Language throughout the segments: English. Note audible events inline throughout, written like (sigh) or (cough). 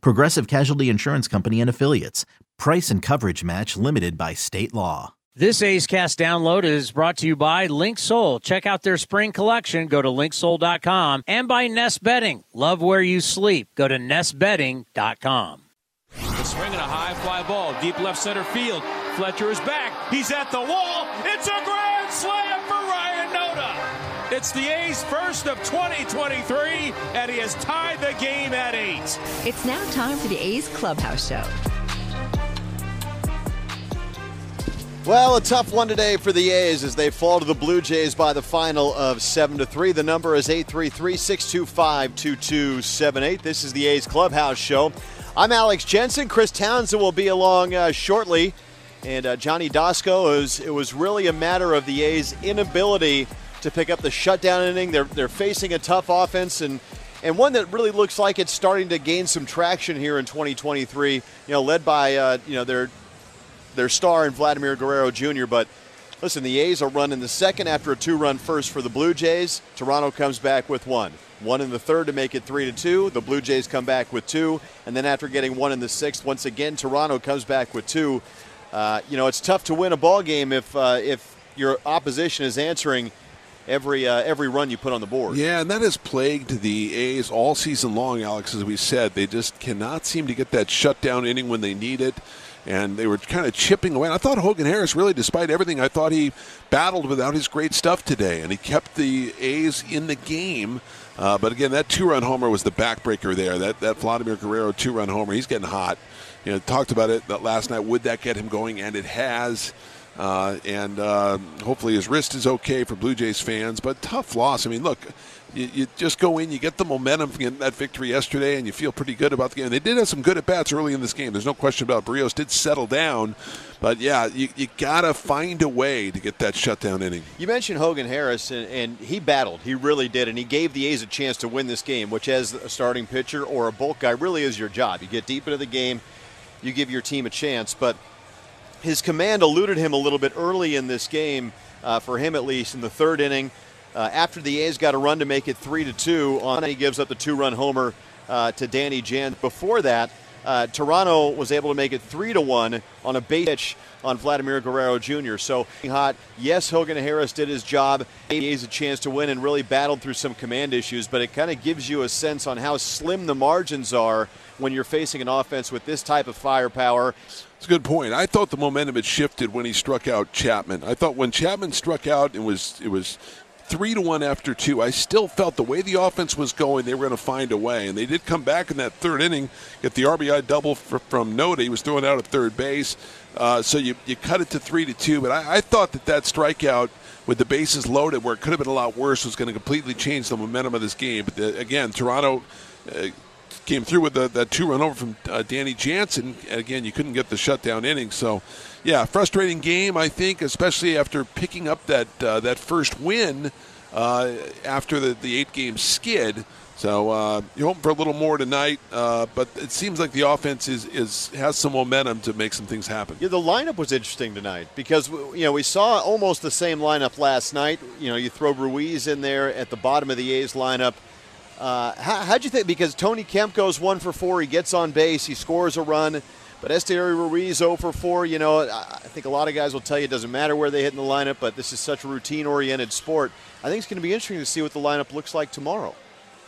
Progressive Casualty Insurance Company and Affiliates. Price and coverage match limited by state law. This A's Cast download is brought to you by Link Soul. Check out their spring collection. Go to linksoul.com and by Nest Bedding. Love where you sleep. Go to nestbedding.com. The swing and a high fly ball, deep left center field. Fletcher is back. He's at the wall. It's a It's the A's first of 2023, and he has tied the game at eight. It's now time for the A's Clubhouse Show. Well, a tough one today for the A's as they fall to the Blue Jays by the final of 7 to 3. The number is 833-625-2278. This is the A's Clubhouse show. I'm Alex Jensen. Chris Townsend will be along uh, shortly. And uh, Johnny Doskow, it was, it was really a matter of the A's inability to pick up the shutdown inning. They're, they're facing a tough offense and and one that really looks like it's starting to gain some traction here in 2023. You know, led by uh, you know their their star in Vladimir Guerrero Jr. But listen, the A's are running the second after a two-run first for the Blue Jays. Toronto comes back with one. One in the third to make it three to two. The Blue Jays come back with two, and then after getting one in the sixth, once again Toronto comes back with two. Uh, you know, it's tough to win a ball game if uh, if your opposition is answering every uh, every run you put on the board. Yeah, and that has plagued the A's all season long, Alex. As we said, they just cannot seem to get that shutdown inning when they need it. And they were kind of chipping away. And I thought Hogan Harris, really, despite everything, I thought he battled without his great stuff today, and he kept the A's in the game. Uh, but again, that two-run homer was the backbreaker there. That that Vladimir Guerrero two-run homer, he's getting hot. You know, talked about it that last night. Would that get him going? And it has. Uh, and uh, hopefully his wrist is okay for Blue Jays fans. But tough loss. I mean, look, you, you, just go in, you get the momentum from that victory yesterday, and you feel pretty good about the game. They did have some good at bats early in this game. There's no question about it. Berrios did settle down, but yeah, you, you got to find a way to get that shutdown inning. You mentioned Hogan Harris, and, and, he battled. He really did, and he gave the A's a chance to win this game, which, as a starting pitcher or a bulk guy, really is your job. You get deep into the game, you give your team a chance, but his command eluded him a little bit early in this game, uh, for him at least, in the third inning. Uh, after the A's got a run to make it three to two, on he gives up the two-run homer uh, to Danny Jan. Before that, uh, Toronto was able to make it three to one on a base pitch on Vladimir Guerrero Jr. So hot. Yes, Hogan Harris did his job. He has a chance to win and really battled through some command issues, but it kind of gives you a sense on how slim the margins are when you're facing an offense with this type of firepower. It's a good point. I thought the momentum had shifted when he struck out Chapman. I thought when Chapman struck out, it was it was three to one after two. I still felt the way the offense was going, they were going to find a way, and they did come back in that third inning, get the RBI double for, from Noda. He was throwing out at third base, uh, so you you cut it to three to two. But I, I thought that that strikeout with the bases loaded, where it could have been a lot worse, was going to completely change the momentum of this game. But the, again, Toronto. Uh, came through with the, that two run over from uh, Danny Jansen. Again, you couldn't get the shutdown inning. So, yeah, frustrating game, I think, especially after picking up that uh, that first win uh, after the, the eight game skid. So uh, you're hoping for a little more tonight, uh, but it seems like the offense is, is has some momentum to make some things happen. Yeah, the lineup was interesting tonight because you know we saw almost the same lineup last night. You know, you throw Ruiz in there at the bottom of the A's lineup. Uh, how, how'd you think? Because Tony Kemp goes one for four, he gets on base, he scores a run. But Esteury Ruiz 0 for 4, you know, I think a lot of guys will tell you it doesn't matter where they hit in the lineup, but this is such a routine oriented sport. I think it's going to be interesting to see what the lineup looks like tomorrow.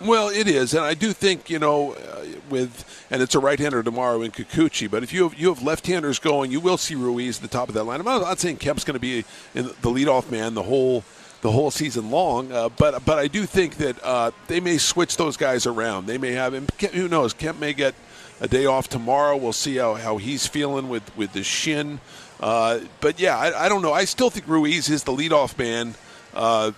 Well, it is, and I do think you know, uh, with and it's a right-hander tomorrow in Kikuchi. But if you have, you have left-handers going, you will see Ruiz at the top of that lineup. I'm not saying Kemp's going to be the leadoff man the whole the whole season long. Uh, but but I do think that uh, they may switch those guys around. They may have him. Who knows? Kemp may get a day off tomorrow. We'll see how, how he's feeling with with the shin. Uh, but yeah, I, I, don't know. I still think Ruiz is the leadoff man. Uh,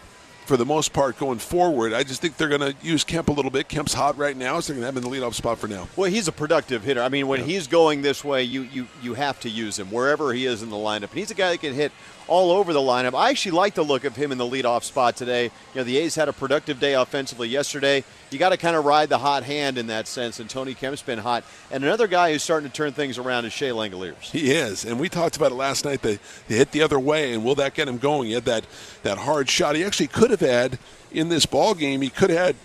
for the most part going forward. I just think they're going to use Kemp a little bit. Kemp's hot right now, so they're going to have him in the leadoff spot for now. Well, he's a productive hitter. I mean, when yeah. he's going this way, you, you you have to use him wherever he is in the lineup. And he's a guy that can hit all over the lineup. I actually like the look of him in the leadoff spot today. You know, the A's had a productive day offensively yesterday. You got to kind of ride the hot hand in that sense, and Tony Kemp's been hot. And another guy who's starting to turn things around is Shea Langeliers. He is, and we talked about it last night. They, they hit the other way, and will that get him going? He had that, that hard shot. He actually could have had in this ball game. He could have had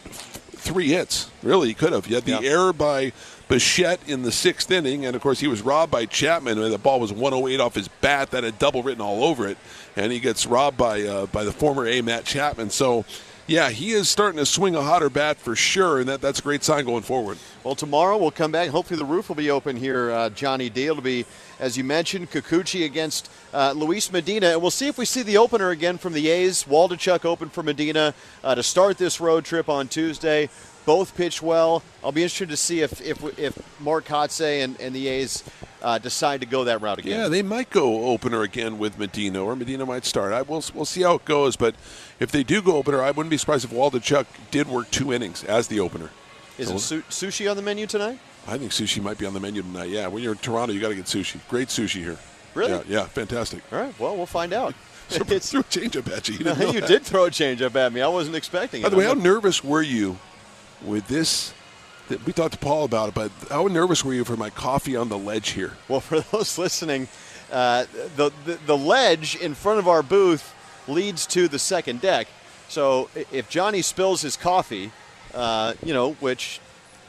three hits. Really, he could have. He had the yeah. error by Bichette in the sixth inning, and of course he was robbed by Chapman. The ball was 108 off his bat, that had double written all over it, and he gets robbed by uh, by the former A Matt Chapman. So. Yeah, he is starting to swing a hotter bat for sure, and that, that's a great sign going forward. Well, tomorrow we'll come back. Hopefully, the roof will be open here, uh, Johnny D. It'll be, as you mentioned, Kikuchi against uh, Luis Medina, and we'll see if we see the opener again from the A's. Waldichuk open for Medina uh, to start this road trip on Tuesday. Both pitch well. I'll be interested to see if if, if Mark Kotsay and, and the A's uh, decide to go that route again. Yeah, they might go opener again with Medina, or Medina might start. I will we'll see how it goes. But if they do go opener, I wouldn't be surprised if Waldichuk did work two innings as the opener. Is so, it su- sushi on the menu tonight? I think sushi might be on the menu tonight. Yeah, when you're in Toronto, you got to get sushi. Great sushi here. Really? Yeah, yeah, fantastic. All right. Well, we'll find out. (laughs) so threw a changeup at you. You, (laughs) you did throw a changeup at me. I wasn't expecting it. By the way, how nervous were you with this. We talked to Paul about it, but how nervous were you for my coffee on the ledge here? (laughs) Well, for those listening, uh, the, the, the ledge in front of our booth leads to the second deck. So if Johnny spills his coffee, uh, you know, which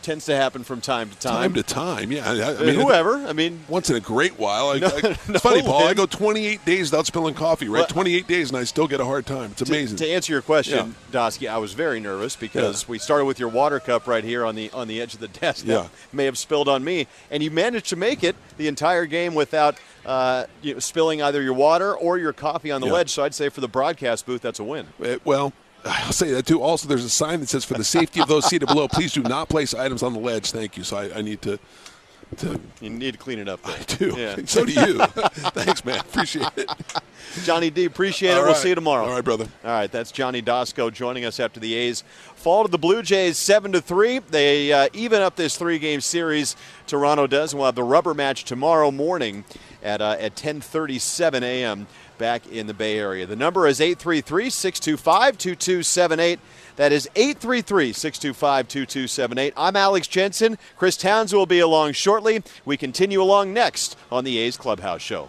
tends to happen from time to time. Time to time, yeah. I, I mean, whoever. I mean, once in a great while. I, (laughs) no, I, it's no funny, Paul. I go 28 days without spilling coffee, right? Well, 28 days, and I still get a hard time. It's amazing. To, to answer your question, yeah. Dosky, I was very nervous because yeah. we started with your water cup right here on the on the edge of the desk. Yeah, may have spilled on me, and you managed to make it the entire game without. Uh, you know, spilling either your water or your coffee on the yeah. ledge. So I'd say for the broadcast booth, that's a win. Uh, well, I'll say that too. Also, there's a sign that says, "For the safety of those seated below, please do not place items on the ledge." Thank you. So I, I need to, to. You need to clean it up. Though. I do. Yeah. (laughs) so do you. (laughs) Thanks, man. Appreciate it. Johnny D, appreciate All it. Right. We'll see you tomorrow. All right, brother. All right, that's Johnny Doskow joining us after the A's fall to the Blue Jays seven to three. They uh, even up this three-game series. Toronto does, and we'll have the rubber match tomorrow morning at uh, at 10:37 a.m back in the Bay Area. The number is 833 625 2278. That is 833 625 2278. I'm Alex Jensen. Chris Towns will be along shortly. We continue along next on the A's Clubhouse Show.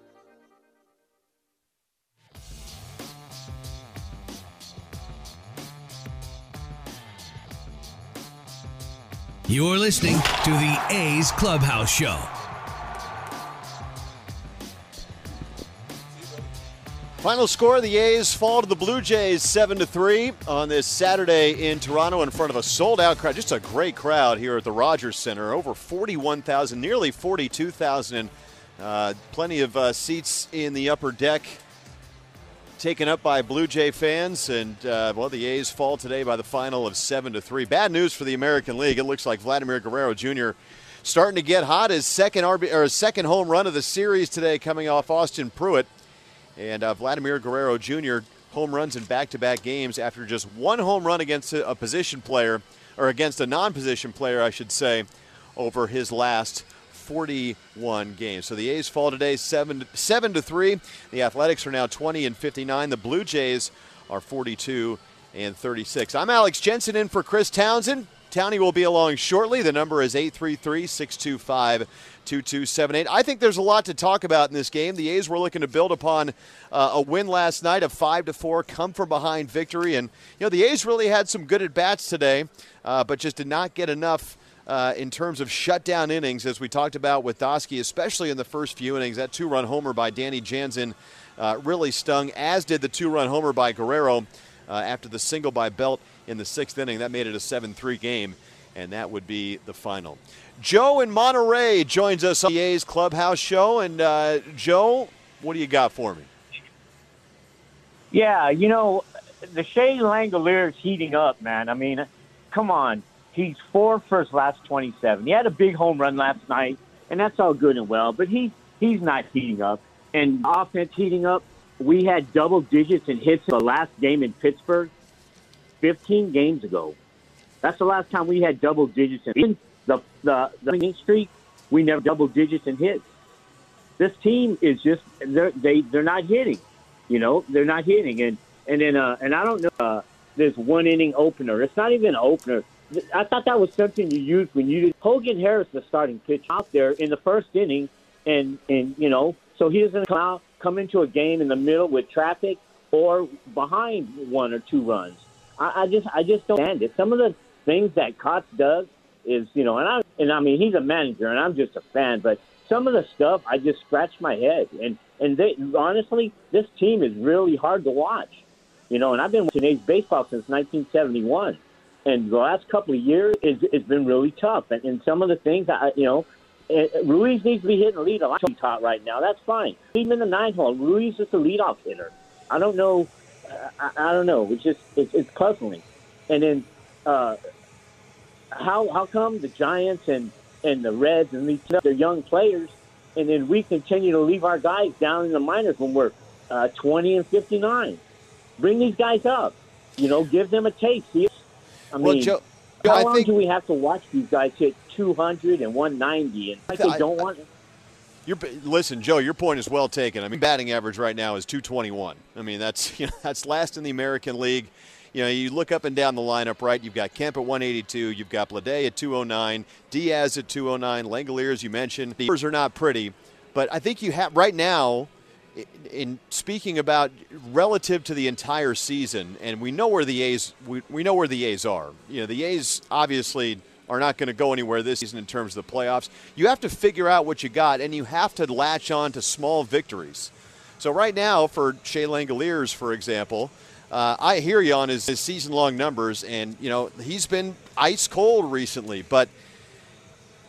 You're listening to the A's Clubhouse Show. Final score: The A's fall to the Blue Jays seven to three on this Saturday in Toronto in front of a sold-out crowd. Just a great crowd here at the Rogers Centre. Over forty-one thousand, nearly forty-two thousand. Uh, plenty of uh, seats in the upper deck taken up by Blue Jay fans, and uh, well, the A's fall today by the final of seven to three. Bad news for the American League. It looks like Vladimir Guerrero Jr. starting to get hot. His second RB, or his second home run of the series today, coming off Austin Pruitt, and uh, Vladimir Guerrero Jr. home runs in back-to-back games after just one home run against a position player, or against a non-position player, I should say, over his last 41 games. So the A's fall today 7 7 to 3. The Athletics are now 20 and 59. The Blue Jays are 42 and 36. I'm Alex Jensen in for Chris Townsend. Townie will be along shortly. The number is 833 625 2278. I think there's a lot to talk about in this game. The A's were looking to build upon uh, a win last night, a 5 to 4 come from behind victory. And, you know, the A's really had some good at bats today, uh, but just did not get enough. Uh, in terms of shutdown innings, as we talked about with Dosky, especially in the first few innings, that two run homer by Danny Jansen uh, really stung, as did the two run homer by Guerrero uh, after the single by Belt in the sixth inning. That made it a 7 3 game, and that would be the final. Joe in Monterey joins us on the A's Clubhouse Show. And uh, Joe, what do you got for me? Yeah, you know, the Shea Langeliers is heating up, man. I mean, come on. He's four for his last 27. He had a big home run last night, and that's all good and well, but he, he's not heating up. And offense heating up, we had double digits in hits in the last game in Pittsburgh 15 games ago. That's the last time we had double digits in the the the winning streak. We never double digits in hits. This team is just they're they they're not hitting. You know they're not hitting, and and then uh, and I don't know uh, this one inning opener. It's not even an opener. I thought that was something you used when you did Hogan Harris, the starting pitcher, out there in the first inning, and and you know so he doesn't come out come into a game in the middle with traffic or behind one or two runs. I, I just I just don't understand it. Some of the things that Kotz does is you know, and I and I mean he's a manager and I'm just a fan, but some of the stuff I just scratch my head and and they honestly this team is really hard to watch, you know. And I've been watching A's baseball since 1971, and the last couple of years it's, it's been really tough. And, and some of the things I you know. Ruiz needs to be hitting lead off top right now. That's fine. Him in the nine hole. Ruiz is the leadoff hitter. I don't know. I, I don't know. It's just it's, it's puzzling. And then uh, how how come the Giants and and the Reds and these other young players, and then we continue to leave our guys down in the minors when we're uh, 20 and 59? Bring these guys up. You know, give them a taste. See, I well, mean, Joe, how I long think, do we have to watch these guys hit 200 and 190? And they I- don't want. You're, listen, Joe. Your point is well taken. I mean, batting average right now is 221. I mean, that's (laughs) you know, that's last in the American League. You know, you look up and down the lineup, right? You've got Kemp at 182. You've got Wade at 209. Diaz at 209. Langeliers, you mentioned. The numbers are not pretty, but I think you have right now. In speaking about relative to the entire season, and we know where the A's we, we know where the A's are. You know, the A's obviously are not going to go anywhere this season in terms of the playoffs. You have to figure out what you got, and you have to latch on to small victories. So right now, for Shea Langeliers, for example, uh, I hear you on his, his season-long numbers, and you know he's been ice cold recently, but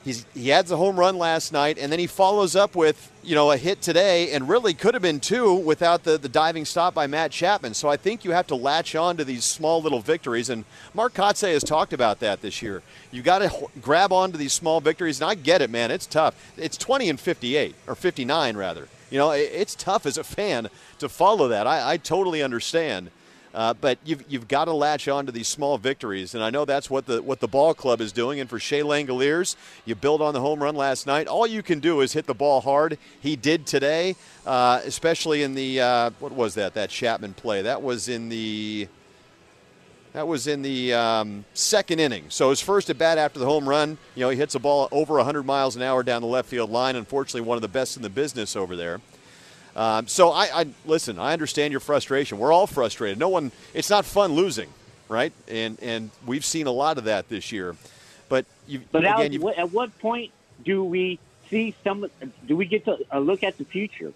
he's he adds the home run last night, and then he follows up with you know a hit today, and really could have been two without the, the diving stop by Matt Chapman. So I think you have to latch on to these small little victories, and Mark Kotsay has talked about that this year. You've got to grab onto these small victories, and I get it, man. It's tough. It's 20 and 58 or 59 rather. You know, it- it's tough as a fan to follow that. I, I totally understand. Uh, but you've, you've got to latch on to these small victories, and I know that's what the what the ball club is doing. And for Shea Langeliers, you build on the home run last night. All you can do is hit the ball hard. He did today, uh, especially in the uh, what was that? That Chapman play. That was in the that was in the um, second inning. So his first at bat after the home run, you know, he hits a ball over 100 miles an hour down the left field line. Unfortunately, one of the best in the business over there. Um, so I, I listen. I understand your frustration. We're all frustrated. No one. It's not fun losing, right? And and we've seen a lot of that this year. But you But again, Alex, at what point do we see some? Do we get to uh, look at the future?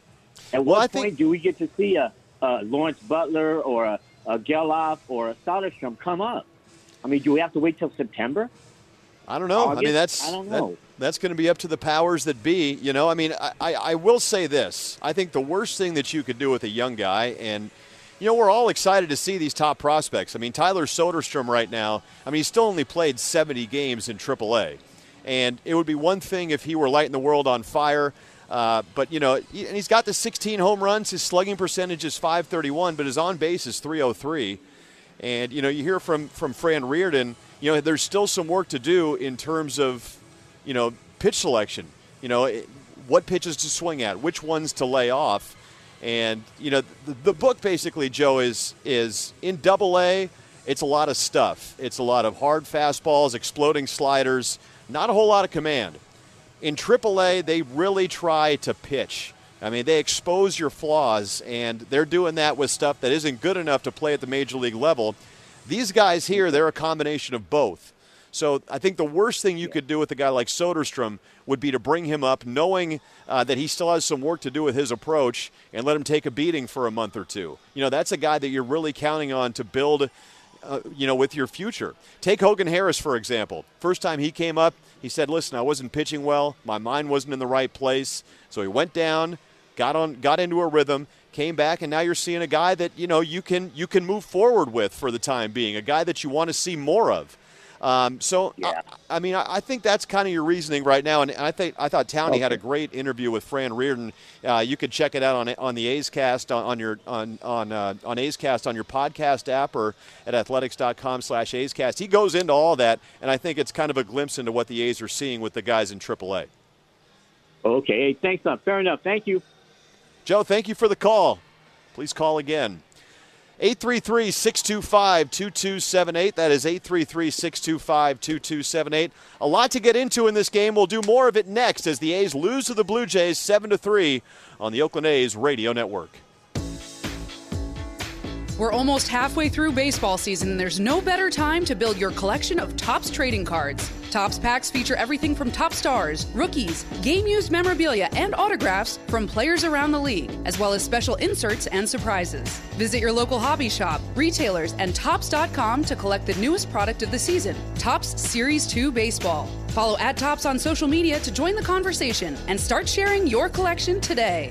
At Well, what I think- point do we get to see a, a Lawrence Butler or a, a Gelof or a Soderstrom come up? I mean, do we have to wait till September? I don't know. I mean, that's I don't that- know. That's going to be up to the powers that be. You know, I mean, I, I, I will say this. I think the worst thing that you could do with a young guy, and you know, we're all excited to see these top prospects. I mean, Tyler Soderstrom right now. I mean, he's still only played 70 games in AAA, and it would be one thing if he were lighting the world on fire. Uh, but you know, and he's got the 16 home runs. His slugging percentage is 531, but his on base is 303. And you know, you hear from from Fran Riordan. You know, there's still some work to do in terms of, you know, pitch selection. You know, what pitches to swing at, which ones to lay off, and you know, the, the book basically, Joe, is is in Double A. it's a lot of stuff. It's a lot of hard fastballs, exploding sliders, not a whole lot of command. In AAA, they really try to pitch. I mean, they expose your flaws, and they're doing that with stuff that isn't good enough to play at the major league level. These guys here, they're a combination of both. So I think the worst thing you could do with a guy like Soderstrom would be to bring him up, knowing uh, that he still has some work to do with his approach, and let him take a beating for a month or two. You know, that's a guy that you're really counting on to build. Uh, you know, with your future. Take Hogan Harris, for example. First time he came up, he said, Listen, I wasn't pitching well. My mind wasn't in the right place. So he went down, got on got into a rhythm, came back, and now you're seeing a guy that, you know, you can you can move forward with for the time being, a guy that you want to see more of. Um, so, Yeah. I, I mean, I, I think that's kind of your reasoning right now. And I think I thought Towney had a great interview with Fran Riordan. Uh, you could check it out on on the A's Cast on, on your on on uh, on A's Cast on your podcast app or at athletics.com/slash A's Cast. He goes into all that, and I think it's kind of a glimpse into what the A's are seeing with the guys in AAA. Okay, hey, thanks. Uh, fair enough. Thank you. Joe, thank you for the call. Please call again. 833 625 2278. That is 833 625 2278. A lot to get into in this game. We'll do more of it next as the A's lose to the Blue Jays 7 to 3 on the Oakland A's radio network. We're almost halfway through baseball season, and there's no better time to build your collection of Topps trading cards. Topps packs feature everything from top stars, rookies, game used memorabilia, and autographs from players around the league, as well as special inserts and surprises. Visit your local hobby shop, retailers, and Topps.com to collect the newest product of the season Topps Series 2 Baseball. Follow at Topps on social media to join the conversation and start sharing your collection today.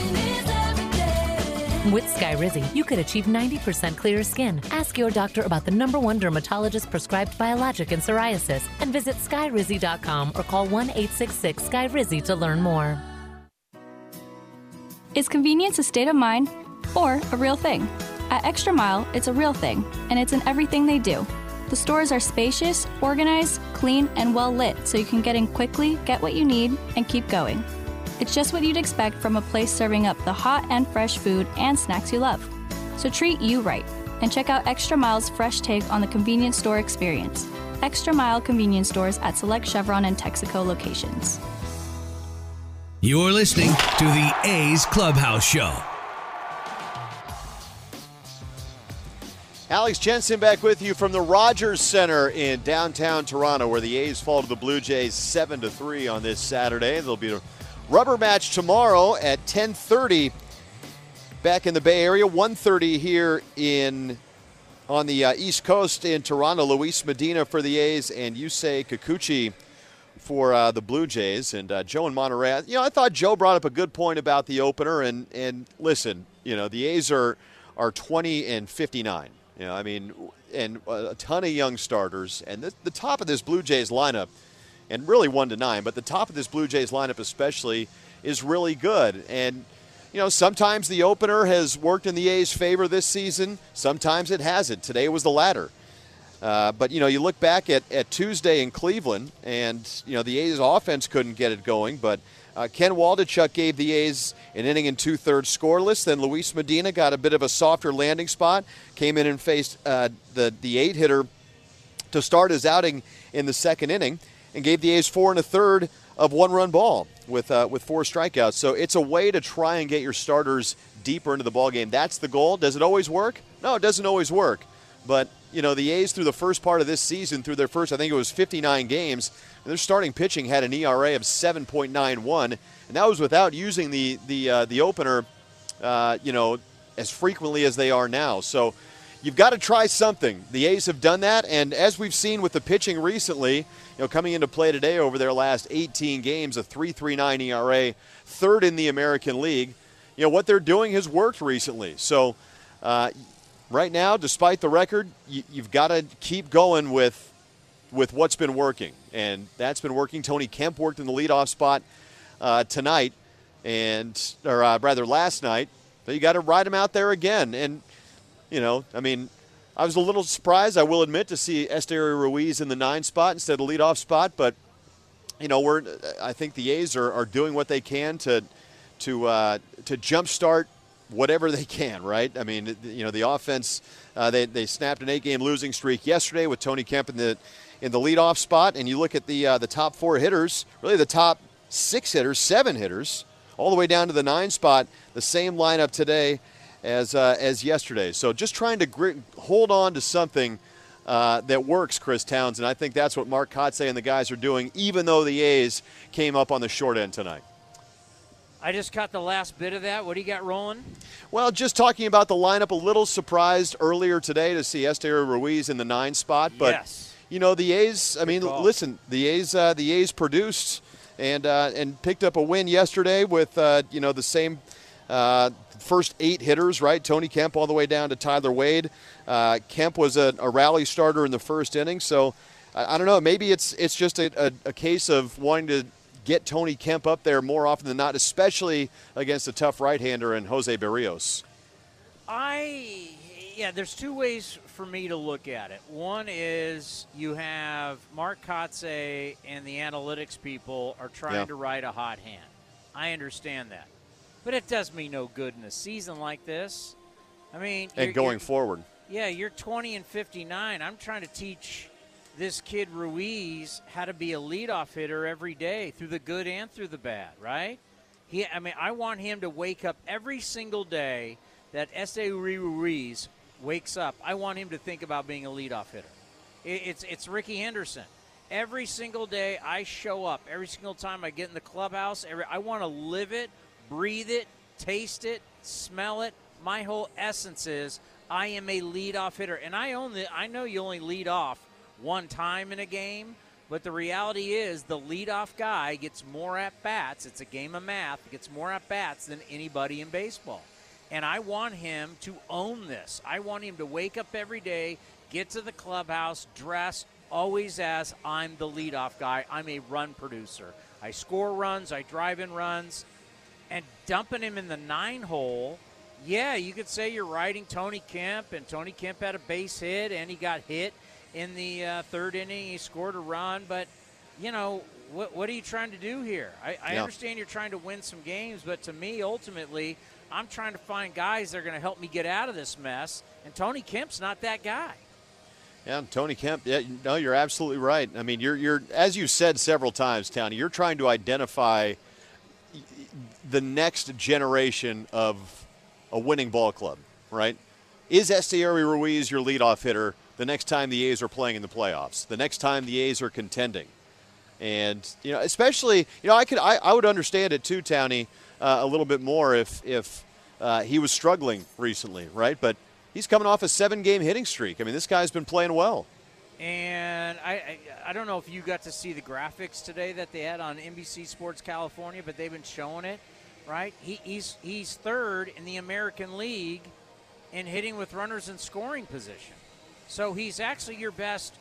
With Skyrizi, you could achieve 90% clearer skin. Ask your doctor about the number one dermatologist prescribed biologic in psoriasis and visit skyrizi.com or call 1 866 Skyrizi to learn more. Is convenience a state of mind or a real thing? At Extra Mile, it's a real thing, and it's in everything they do. The stores are spacious, organized, clean, and well lit so you can get in quickly, get what you need, and keep going. It's just what you'd expect from a place serving up the hot and fresh food and snacks you love. So treat you right and check out Extra Mile's fresh take on the convenience store experience. Extra Mile convenience stores at select Chevron and Texaco locations. You're listening to the A's Clubhouse Show. Alex Jensen back with you from the Rogers Centre in downtown Toronto, where the A's fall to the Blue Jays seven to three on this Saturday. There'll be a rubber match tomorrow at 10:30 back in the Bay Area, 1:30 here in on the uh, East Coast in Toronto. Luis Medina for the A's and Yusei Kikuchi for uh, the Blue Jays and uh, Joe in Monterey. You know, I thought Joe brought up a good point about the opener. And and listen, you know, the A's are are 20 and 59. You know, I mean, and a ton of young starters. And the, the top of this Blue Jays lineup, and really one to nine, but the top of this Blue Jays lineup especially is really good. And you know, sometimes the opener has worked in the A's favor this season. Sometimes it hasn't. Today was the latter. Uh, but you know, you look back at, at Tuesday in Cleveland, and you know the A's offense couldn't get it going. But uh, Ken Waldichuk gave the A's an inning and two thirds scoreless. Then Luis Medina got a bit of a softer landing spot, came in and faced uh, the the eight hitter to start his outing in the second inning, and gave the A's four and a third of one run ball with uh, with four strikeouts. So it's a way to try and get your starters deeper into the ball game. That's the goal. Does it always work? No, it doesn't always work. But you know, the A's through the first part of this season, through their first, I think it was 59 games, their starting pitching had an ERA of 7.91, and that was without using the the uh, the opener, uh, you know, as frequently as they are now. So you've got to try something. The A's have done that, and as we've seen with the pitching recently, you know, coming into play today over their last 18 games, a 3.39 ERA, third in the American League. You know what they're doing has worked recently. So uh, right now, despite the record, you, you've got to keep going with with what's been working, and that's been working. Tony Kemp worked in the leadoff spot uh, tonight, and or uh, rather last night. But you got to ride him out there again, and you know, I mean, I was a little surprised, I will admit, to see Esteury Ruiz in the nine spot instead of the leadoff spot, but you know, we're I think the A's are, are doing what they can to to uh, to jumpstart whatever they can, right? I mean, you know, the offense uh, they they snapped an eight-game losing streak yesterday with Tony Kemp in the in the leadoff spot, and you look at the uh, the top four hitters, really the top six hitters, seven hitters, all the way down to the nine spot, the same lineup today as uh, as yesterday. So just trying to grit, hold on to something. Uh, that works, Chris Townsend. I think that's what Mark Kotsay and the guys are doing, even though the A's came up on the short end tonight. I just caught the last bit of that. What do you got rolling? Well, just talking about the lineup, a little surprised earlier today to see Esteury Ruiz in the nine spot, but yes. you know the A's. I mean, listen, the A's, uh, the A's produced and uh, and picked up a win yesterday with uh, you know the same. First eight hitters, right? Tony Kemp all the way down to Tyler Wade. Uh, Kemp was a, a, rally starter in the first inning, so I, I don't know. Maybe it's it's just a, a, a case of wanting to get Tony Kemp up there more often than not, especially against a tough right-hander in Jose Berrios. I yeah, there's two ways for me to look at it. One is you have Mark Kotsay and the analytics people are trying Yeah. to ride a hot hand. I understand that, but it does me no good in a season like this. I mean, And going forward. yeah, you're 20 and 59. I'm trying to teach this kid Ruiz how to be a leadoff hitter every day through the good and through the bad, right? He, I mean, I want him to wake up every single day that Esteury Ruiz wakes up. I want him to think about being a leadoff hitter. It, it's it's Rickey Henderson. Every single day I show up. Every single time I get in the clubhouse, every, I want to live it, breathe it, taste it, smell it. My whole essence is I am a leadoff hitter, and I own the. I know you only lead off one time in a game, but the reality is the leadoff guy gets more at bats. It's a game of math. Gets more at bats than anybody in baseball. And I want him to own this. I want him to wake up every day, get to the clubhouse, dress always as I'm the leadoff guy. I'm a run producer. I score runs, I drive in runs, and dumping him in the nine hole. Yeah, you could say you're riding Tony Kemp, and Tony Kemp had a base hit, and he got hit in the uh, third inning. He scored a run, but you know what? What are you trying to do here? I, I Yeah. understand you're trying to win some games, but to me, ultimately, I'm trying to find guys that are going to help me get out of this mess. And Tony Kemp's not that guy. Yeah, Tony Kemp. Yeah, no, you're absolutely right. I mean, you're you're as you said several times, Tony. You're trying to identify the next generation of a winning ball club, right? Is Esteury Ruiz your leadoff hitter the next time the A's are playing in the playoffs? The next time the A's are contending? And you know, especially you know, I could I, I would understand it too, Townie, uh, a little bit more if if uh, he was struggling recently, right? But he's coming off a seven-game hitting streak. I mean, this guy's been playing well. And I, I, I don't know if you got to see the graphics today that they had on NBC Sports California, but they've been showing it, right? He, he's he's third in the American League in hitting with runners in scoring position. So he's actually your best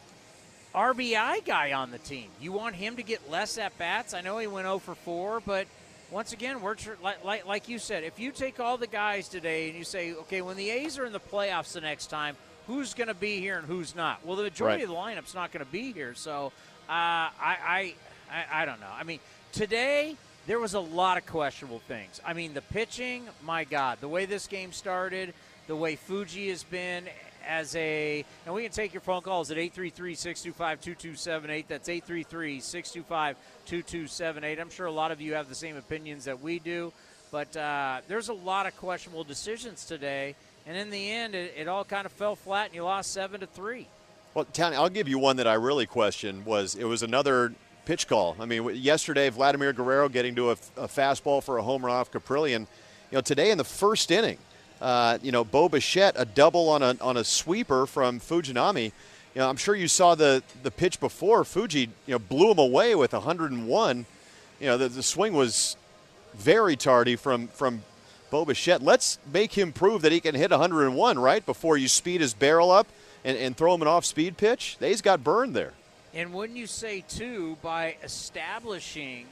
RBI guy on the team. You want him to get less at bats. I know he went 0 for 4, but once again, we're like, like like you said, if you take all the guys today and you say, okay, when the A's are in the playoffs the next time, who's going to be here and who's not? Well, the majority Right. of the lineup's not going to be here. So uh, I, I I I don't know. I mean, today there was a lot of questionable things. I mean, the pitching, my God, the way this game started, the way Fuji has been as a, and we can take your phone calls at 833-625-2278. That's 833-625-2278. I'm sure a lot of you have the same opinions that we do, but uh, there's a lot of questionable decisions today, and in the end, it, it all kind of fell flat, and you lost seven to three. Well, Townie, I'll give you one that I really questioned. Was it was another pitch call? I mean, yesterday Vladimir Guerrero getting to a, a fastball for a home run off Caprillion. You know, today in the first inning, uh, you know, Bo Bichette a double on a on a sweeper from Fujinami. You know, I'm sure you saw the the pitch before. Fuji, you know, blew him away with 101. You know, the, the swing was very tardy from from Bo Bichette. Let's make him prove that he can hit 101 right before you speed his barrel up and, and throw him an off speed pitch. They's got burned there. And wouldn't you say too, by establishing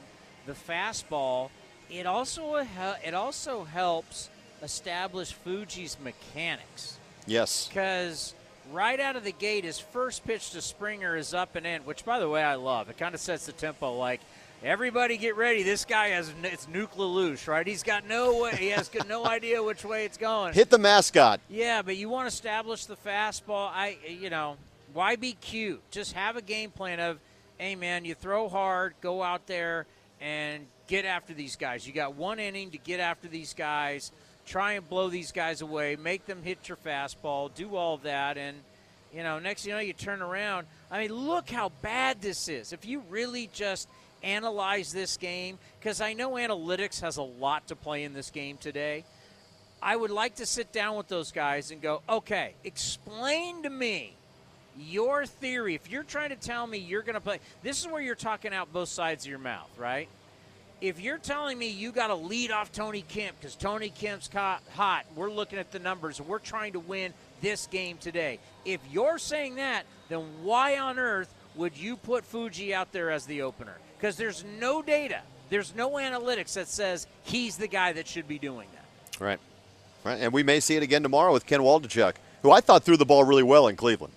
the fastball, it also it also helps establish Fuji's mechanics. Yes. Because right out of the gate, his first pitch to Springer is up and in, which by the way I love. It kind of sets the tempo. Like everybody, get ready. This guy has it's nuclear loose, right? He's got no way. He has no (laughs) idea which way it's going. Hit the mascot. Yeah, but you want to establish the fastball. I, you know, why be cute? Just have a game plan of, hey man, you throw hard, go out there and get after these guys. You got one inning to get after these guys. Try and blow these guys away. Make them hit your fastball. Do all that, and you know, next you know, you turn around. I mean, look how bad this is. If you really just analyze this game, because I know analytics has a lot to play in this game today. I would like to sit down with those guys and go, okay, explain to me your theory. If you're trying to tell me you're going to play, this is where you're talking out both sides of your mouth, right? If you're telling me you got to lead off Tony Kemp because Tony Kemp's hot, we're looking at the numbers and we're trying to win this game today. If you're saying that, then why on earth would you put Fuji out there as the opener? Because there's no data, there's no analytics that says he's the guy that should be doing that. Right. Right. And we may see it again tomorrow with Ken Waldichuk, who I thought threw the ball really well in Cleveland.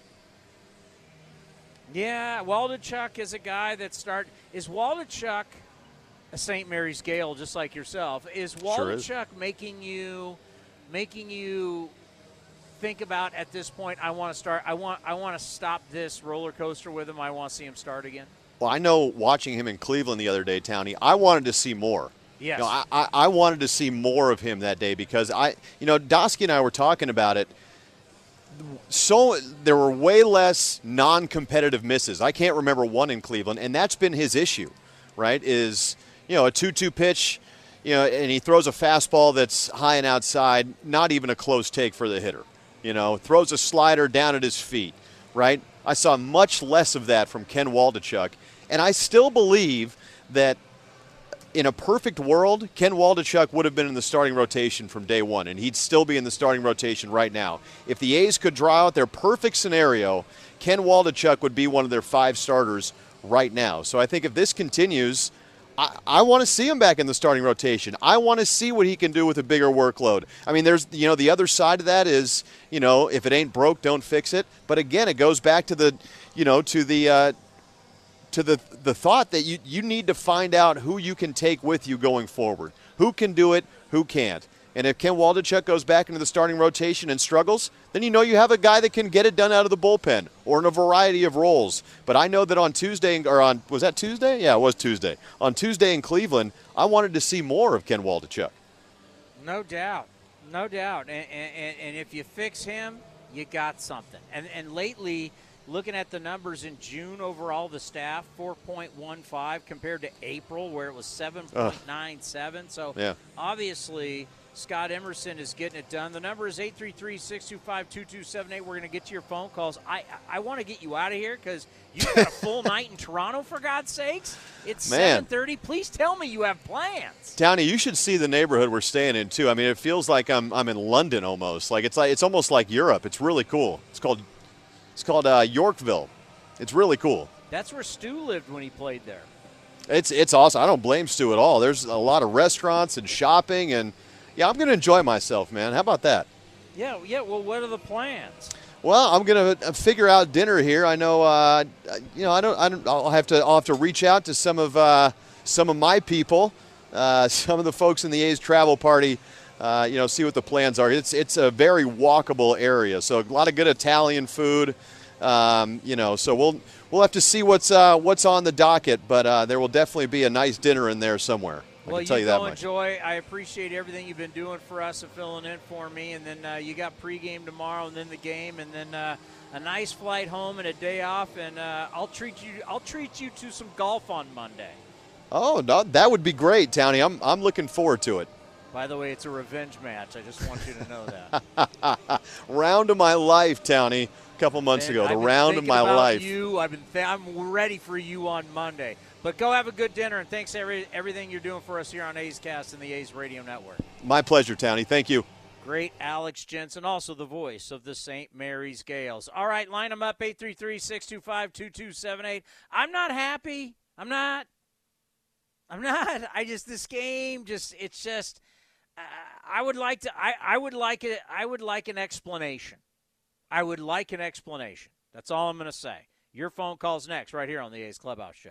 Yeah, Waldichuk is a guy that start is Waldichuk a St. Mary's Gael just like yourself. Is Waldichuk sure making you making you think about at this point I want to start I want I want to stop this roller coaster with him. I want to see him start again. Well, I know watching him in Cleveland the other day, Townie, I wanted to see more. Yes. You know, I, I, I wanted to see more of him that day because I, you know, Dosky and I were talking about it. So there were way less non-competitive misses. I can't remember one in Cleveland, and that's been his issue, right? Is you know a two-two pitch, you know, and he throws a fastball that's high and outside, not even a close take for the hitter. You know, throws a slider down at his feet, right? I saw much less of that from Ken Waldichuk, and I still believe that in a perfect world, Ken Waldichuk would have been in the starting rotation from day one, and he'd still be in the starting rotation right now. If the A's could draw out their perfect scenario, Ken Waldichuk would be one of their five starters right now. So I think if this continues, I, I want to see him back in the starting rotation. I want to see what he can do with a bigger workload. I mean, there's you know the other side of that is you know if it ain't broke, don't fix it. But again, it goes back to the you know to the uh, to the the thought that you you need to find out who you can take with you going forward. Who can do it, who can't. And if Ken Waldichuk goes back into the starting rotation and struggles, then you know you have a guy that can get it done out of the bullpen or in a variety of roles. But I know that on Tuesday or on was that Tuesday? Yeah, it was Tuesday. On Tuesday in Cleveland, I wanted to see more of Ken Waldichuk. No doubt, no doubt. And, and, and if you fix him, you got something. And and lately looking at the numbers in June overall, the staff 4.15 compared to April where it was 7.97. So yeah. obviously Scott Emerson is getting it done. The number is 833-625-2278. We're going to get to your phone calls. I I, I want to get you out of here because you got a (laughs) full night in Toronto for God's sakes. It's Man. 7:30. Please tell me you have plans. Townie, you should see the neighborhood we're staying in too. I mean, it feels like I'm I'm in London almost. Like it's like it's almost like Europe. It's really cool. It's called it's called uh, Yorkville. It's really cool. That's where Stu lived when he played there. It's it's awesome. I don't blame Stu at all. There's a lot of restaurants and shopping, and yeah, I'm going to enjoy myself, man. How about that? Yeah, yeah. Well, what are the plans? Well, I'm going to figure out dinner here. I know, uh, you know, I don't, I don't. I'll have to, I'll have to reach out to some of, uh, some of my people, uh, (laughs) some of the folks in the A's travel party. Uh, you know, see what the plans are. It's, it's a very walkable area, so a lot of good Italian food. Um, you know, so we'll, we'll have to see what's, uh, what's on the docket, but uh, there will definitely be a nice dinner in there somewhere. I well, can tell you, go that much. enjoy. I appreciate everything you've been doing for us and filling in for me. And then uh, you got pregame tomorrow, and then the game, and then uh, a nice flight home and a day off. And I'll treat you. I'll treat you to some golf on Monday. Oh, no, that would be great, Townie. I'm, I'm looking forward to it. By the way, it's a revenge match. I just want you to know that. (laughs) round of my life, Townie. A couple months And ago, the round of my life. You, I've been. Th- I'm ready for you on Monday. But go have a good dinner, and thanks every everything you're doing for us here on A's Cast and the A's Radio Network. My pleasure, Townie. Thank you. Great Alex Jensen, also the voice of the St. Mary's Gaels. All right, line them up 833 625 2278. I'm not happy. I'm not. I'm not. I just, this game, just, it's just, I would like to, I, I would like it, I would like an explanation. I would like an explanation. That's all I'm going to say. Your phone calls next, right here on the A's Clubhouse Show.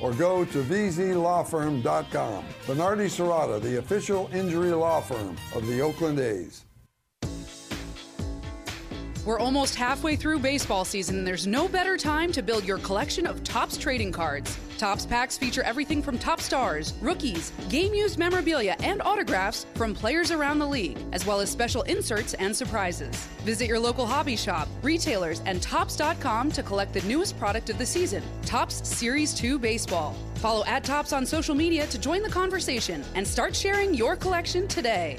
or go to vzlawfirm.com. Venardi Zurada, the official injury law firm of the Oakland A's. We're almost halfway through baseball season, and there's no better time to build your collection of Topps trading cards. Topps packs feature everything from top stars, rookies, game used memorabilia, and autographs from players around the league, as well as special inserts and surprises. Visit your local hobby shop, retailers, and Topps.com to collect the newest product of the season Topps Series 2 Baseball. Follow at Topps on social media to join the conversation and start sharing your collection today.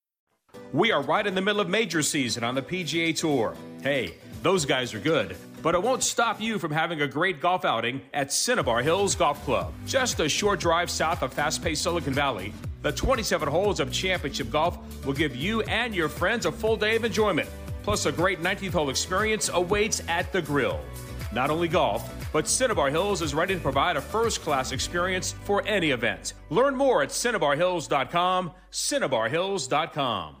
We are right in the middle of major season on the PGA Tour. Hey, those guys are good, but it won't stop you from having a great golf outing at Cinnabar Hills Golf Club. Just a short drive south of fast paced Silicon Valley, the 27 holes of championship golf will give you and your friends a full day of enjoyment. Plus, a great 19th hole experience awaits at the grill. Not only golf, but Cinnabar Hills is ready to provide a first class experience for any event. Learn more at cinnabarhills.com, cinnabarhills.com.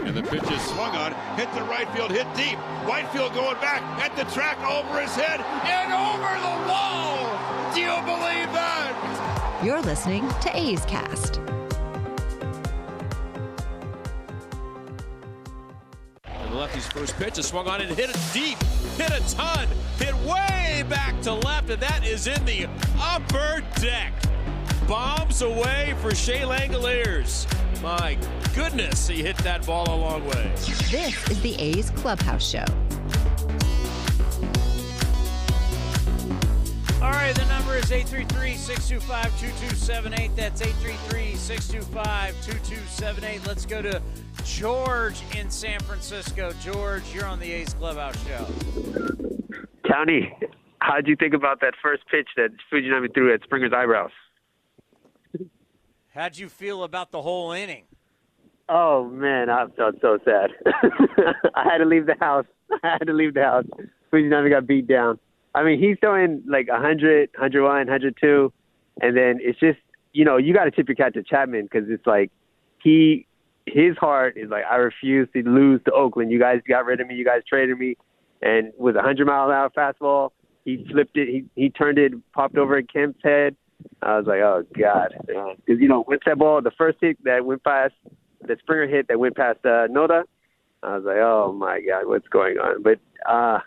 And the pitch is swung on, hit the right field, hit deep. Whitefield going back at the track over his head and over the wall. Do you believe that? You're listening to A's Cast. And the lefty's first pitch is swung on and hit it deep, hit a ton, hit way back to left, and that is in the upper deck. Bombs away for Shea Langeliers. My goodness, he hit that ball a long way. This is the A's Clubhouse Show. All right, the number is 833-625-2278. That's 833-625-2278. Let's go to George in San Francisco. George, you're on the A's Clubhouse Show. Townie, how'd you think about that first pitch that Fujinami threw at Springer's eyebrows? How'd you feel about the whole inning? Oh man, I felt so sad. (laughs) I had to leave the house. (laughs) I had to leave the house. Fujinami got beat down. I mean, he's throwing like 100, 101, 102, and then it's just you know you got to tip your hat to Chapman because it's like he his heart is like I refuse to lose to Oakland. You guys got rid of me. You guys traded me, and with a 100 mile an hour fastball, he flipped it. He he turned it, popped over at Kemp's head. I was like, oh god, because you know once that ball, the first hit that went past the Springer hit that went past uh, Noda, I was like, oh my god, what's going on? But uh,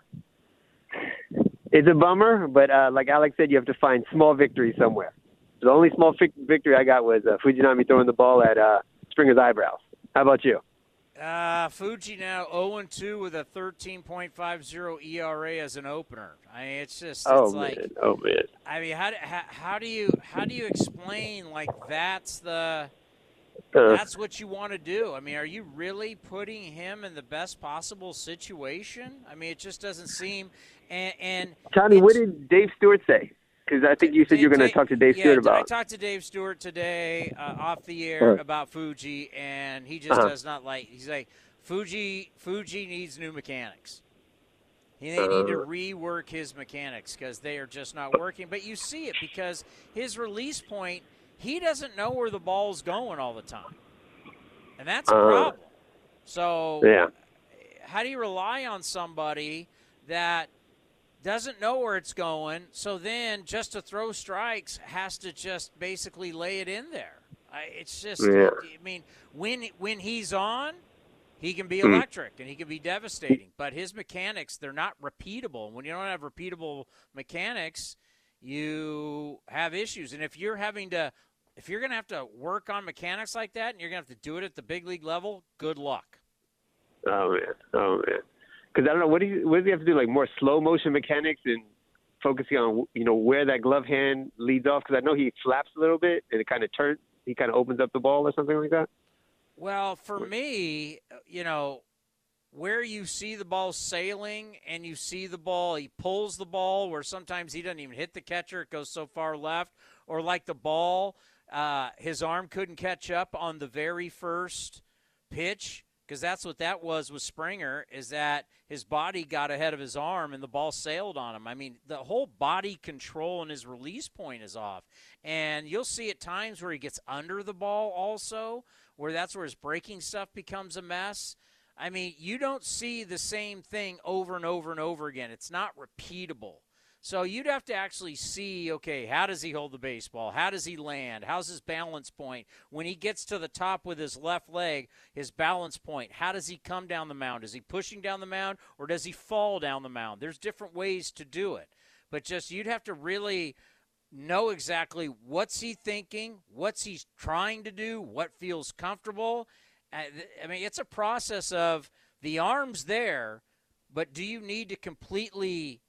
it's a bummer. But uh, like Alex said, you have to find small victory somewhere. The only small victory I got was uh, Fujinami throwing the ball at uh, Springer's eyebrows. How about you? Uh, Fuji now 0 2 with a 13.50 ERA as an opener. I mean, it's just Oh it's man, oh man. I mean, how, do- how how do you how do you explain like that's the Uh. that's what you want to do? I mean, are you really putting him in the best possible situation? I mean, it just doesn't seem. And, and Johnny, what did Dave Stewart say? Because I think you said you're going to talk to Dave yeah, Stewart about. It. I talked to Dave Stewart today uh, off the air Uh-huh. about Fuji, and he just Uh-huh. does not like. He's like, Fuji. Fuji needs new mechanics. He they need to Uh. rework his mechanics because they are just not working. But you see it because his release point, he doesn't know where the ball's going all the time, and that's a Uh. problem. So Yeah. how do you rely on somebody that doesn't know where it's going so then just to throw strikes has to just basically lay it in there I, it's just Yeah. i mean when when he's on he can be Hmm. electric and he can be devastating but his mechanics they're not repeatable when you don't have repeatable mechanics you have issues and if you're having to if you're going to have to work on mechanics like that and you're going to have to do it at the big league level good luck Oh man, oh man. Because I don't know what do you what does he have to do? Like more slow motion mechanics and focusing on you know where that glove hand leads off. Because I know he flaps a little bit and it kind of turns. He kind of opens up the ball or something like that. Well, for me, you know, where you see the ball sailing and you see the ball, he pulls the ball where sometimes he doesn't even hit the catcher, it goes so far left, or like the ball, uh, his arm couldn't catch up on the very first pitch because that's what that was with Springer is that his body got ahead of his arm and the ball sailed on him. I mean, the whole body control and his release point is off. And you'll see at times where he gets under the ball also, where that's where his breaking stuff becomes a mess. I mean, you don't see the same thing over and over and over again. It's not repeatable. So you'd have to actually see, okay, how does he hold the baseball? How does he land? How's his balance point? When he gets to the top with his left leg, his balance point, how does he come down the mound? Is he pushing down the mound or does he fall down the mound? There's different ways to do it. But just you'd have to really know exactly what's he thinking, what's he trying to do, what feels comfortable. Uh, I mean, it's a process of the arms there, but do you need to completely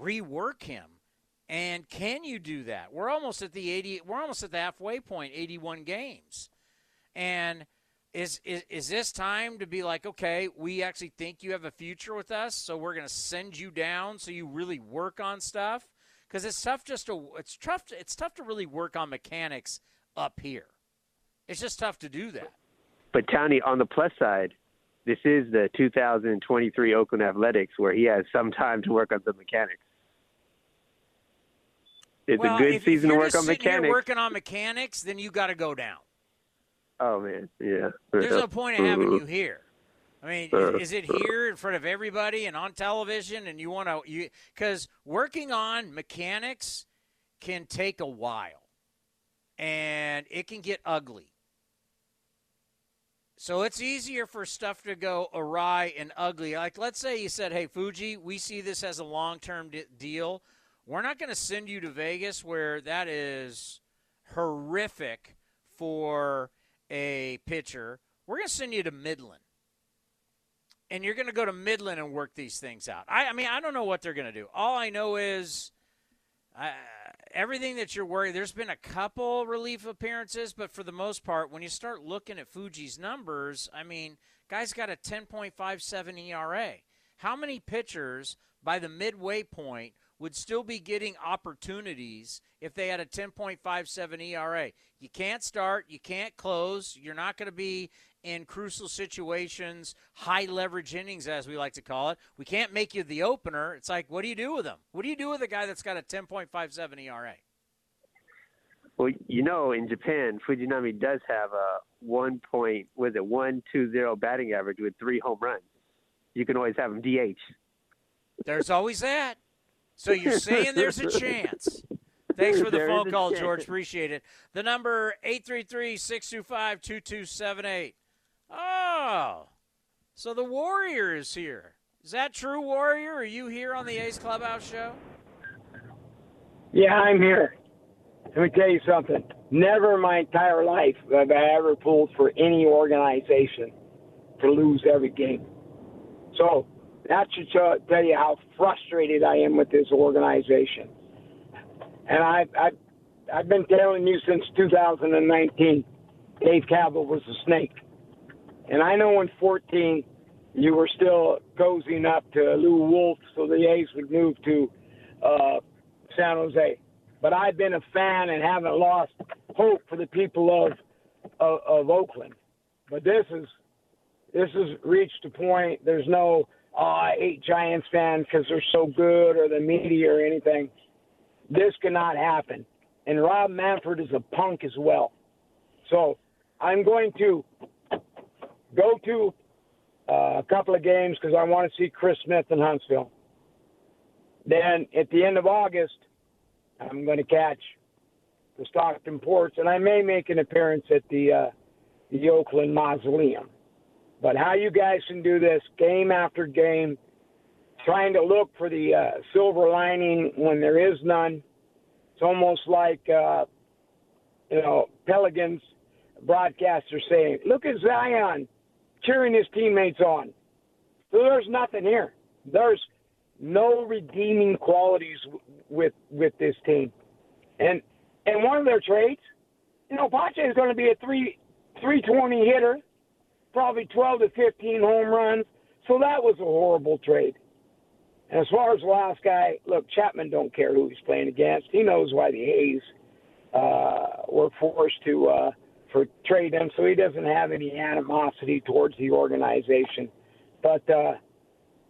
rework him? And can you do that? We're almost at the 80 we're almost at the halfway point, 81 games. And is, is is this time to be like, okay, we actually think you have a future with us, so we're going to send you down so you really work on stuff? Because it's tough just to it's tough to, it's tough to really work on mechanics up here. It's just tough to do that. But Tony, on the plus side, this is the 2023 Oakland Athletics where he has some time to work on some mechanics. It's well, a good if, season if to work on here mechanics. working on mechanics, then you got to go down. Oh man, yeah. There's no point in having Mhm. you here. I mean, is, is it here in front of everybody and on television? And you want to you because working on mechanics can take a while, and it can get ugly. So it's easier for stuff to go awry and ugly. Like, let's say you said, "Hey, Fuji, we see this as a long-term de- deal. We're not going to send you to Vegas where that is horrific for a pitcher. We're going to send you to Midland." and you're going to go to Midland and work these things out. I, I mean, I don't know what they're going to do. All I know is uh, everything that you're worried. There's been a couple relief appearances, but for the most part, when you start looking at Fuji's numbers, I mean, guy's got a 10.57 ERA. How many pitchers by the midway point would still be getting opportunities if they had a 10.57 ERA? You can't start, you can't close, you're not going to be in crucial situations, high leverage innings, as we like to call it. We can't make you the opener. It's like, what do you do with them? What do you do with a guy that's got a 10.57 ERA? Well, you know, in Japan, Fujinami does have a one point, was it one two zero batting average with three home runs. You can always have him DH. There's always that. So you're saying there's a chance. Thanks for the There phone call, chance. George. Appreciate it. The number 833-625-2278. Oh, so the Warrior is here. Is that true, Warrior? Are you here on the A's Clubhouse show? Yeah, I'm here. Let me tell you something. Never in my entire life have I ever pulled for any organization. to lose every game. So that should tell you how frustrated I am with this organization. And I, I, I've been telling you since 2019, Dave Kaval was a snake. And I know in 14 you were still cozying up to Lew Wolff so the A's would move to uh, San Jose. But I've been a fan and haven't lost hope for the people of, of, of Oakland. But this is this has reached a point. There's no oh, I hate Giants fans because they're so good or the media or anything. This cannot happen. And Rob Manfred is a punk as well. So I'm going to go to uh, a couple of games because I want to see Chris Smith in Huntsville. Then at the end of August, I'm going to catch the Stockton Ports, and I may make an appearance at the uh, the Oakland Mausoleum. But how you guys can do this game after game, trying to look for the uh, silver lining when there is none, it's almost like uh, you know Pelicans broadcaster saying, "Look at Zion cheering his teammates on." So there's nothing here. There's no redeeming qualities with with this team, and and one of their traits, you know, Pache is going to be a three 320 hitter, probably 12 to 15 home runs. So that was a horrible trade. And as far as the last guy, look, Chapman don't care who he's playing against. He knows why the A's uh, were forced to uh, for trade him, so he doesn't have any animosity towards the organization. But uh,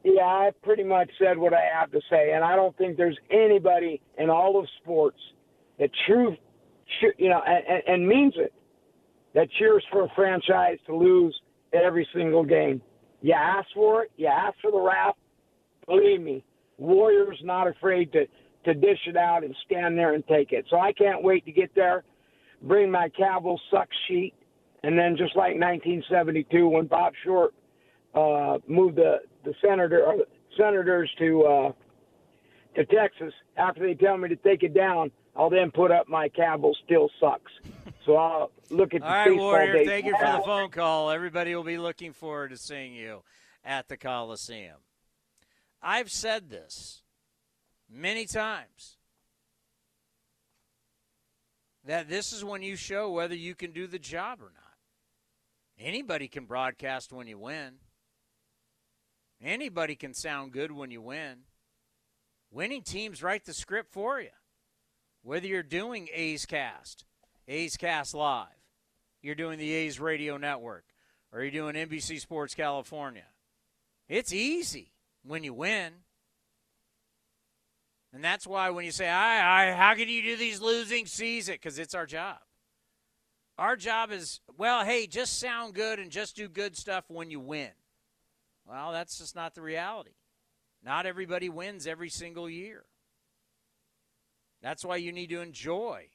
yeah, I pretty much said what I have to say, and I don't think there's anybody in all of sports that true, you know, and, and means it that cheers for a franchise to lose every single game. You ask for it, you ask for the wrath. Believe me, Warriors not afraid to to dish it out and stand there and take it. So I can't wait to get there, bring my Kaval suck sheet, and then just like 1972 when Bob Short uh, moved the the senator or the senators to uh, to Texas after they tell me to take it down, I'll then put up my Kaval still sucks. So I'll look at the All right, baseball Warrior, days thank you for the phone call. Everybody will be looking forward to seeing you at the Coliseum. I've said this many times that this is when you show whether you can do the job or not. Anybody can broadcast when you win. Anybody can sound good when you win. Winning teams write the script for you. Whether you're doing A's Cast, A's Cast Live, you're doing the A's Radio Network, or you're doing NBC Sports California. It's easy when you win. And that's why when you say, I, I, how can you do these losing season? Because it's our job. Our job is, well, hey, just sound good and just do good stuff when you win. Well, that's just not the reality. Not everybody wins every single year. That's why you need to enjoy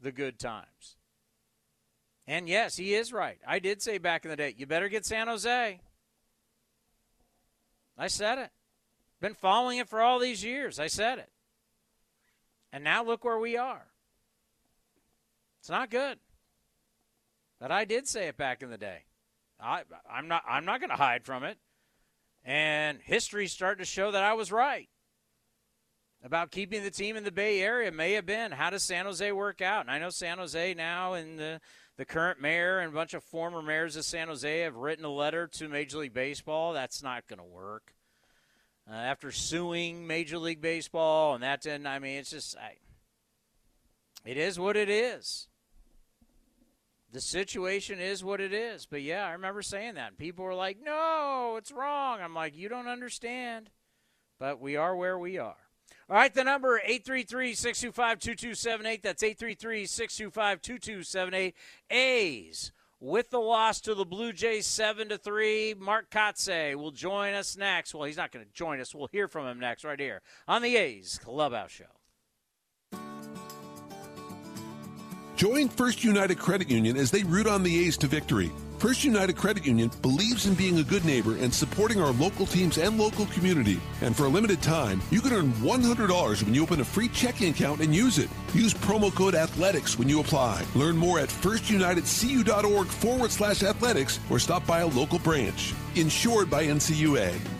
the good times. And yes, he is right. I did say back in the day, you better get San Jose. I said it. Been following it for all these years. I said it. And now look where we are. It's not good. But I did say it back in the day. I, I'm not. I'm not going to hide from it. And history's starting to show that I was right about keeping the team in the Bay Area. May have been. How does San Jose work out? And I know San Jose now and the the current mayor and a bunch of former mayors of San Jose have written a letter to Major League Baseball. That's not going to work. Uh, after suing Major League Baseball, and that didn't. I mean, it's just. I, it is what it is. The situation is what it is. But yeah, I remember saying that. And people were like, no, it's wrong. I'm like, you don't understand. But we are where we are. All right, the number 833-625-2278. That's 833-625-2278. A's with the loss to the Blue Jays 7 to 3. Mark Kotsay will join us next. Well, he's not going to join us. We'll hear from him next right here on the A's Clubhouse Show. Join First United Credit Union as they root on the A's to victory. First United Credit Union believes in being a good neighbor and supporting our local teams and local community. And for a limited time, you can earn $100 when you open a free checking account and use it. Use promo code ATHLETICS when you apply. Learn more at firstunitedcu.org forward slash athletics or stop by a local branch. Insured by NCUA.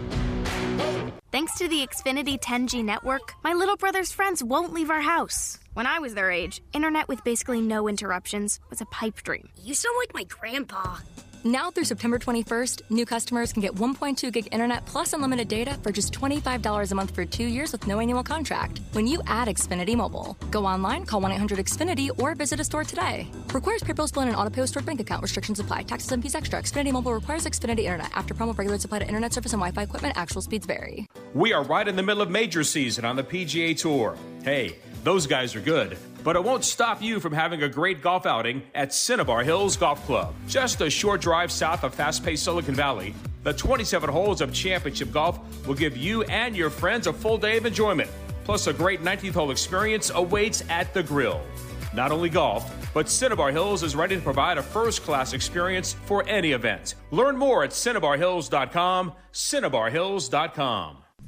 Thanks to the Xfinity 10G network, my little brother's friends won't leave our house. When I was their age, internet with basically no interruptions was a pipe dream. You sound like my grandpa. Now through September 21st, new customers can get 1.2 gig internet plus unlimited data for just $25 a month for two years with no annual contract when you add Xfinity Mobile. Go online, call 1 800 Xfinity, or visit a store today. Requires pre bill and auto pay stored bank account. Restrictions apply. Taxes and fees extra. Xfinity Mobile requires Xfinity Internet. After promo, regular supply to internet service and Wi Fi equipment. Actual speeds vary. We are right in the middle of major season on the PGA Tour. Hey, those guys are good. But it won't stop you from having a great golf outing at Cinnabar Hills Golf Club. Just a short drive south of fast paced Silicon Valley, the 27 holes of championship golf will give you and your friends a full day of enjoyment. Plus, a great 19th hole experience awaits at the grill. Not only golf, but Cinnabar Hills is ready to provide a first class experience for any event. Learn more at cinnabarhills.com, cinnabarhills.com.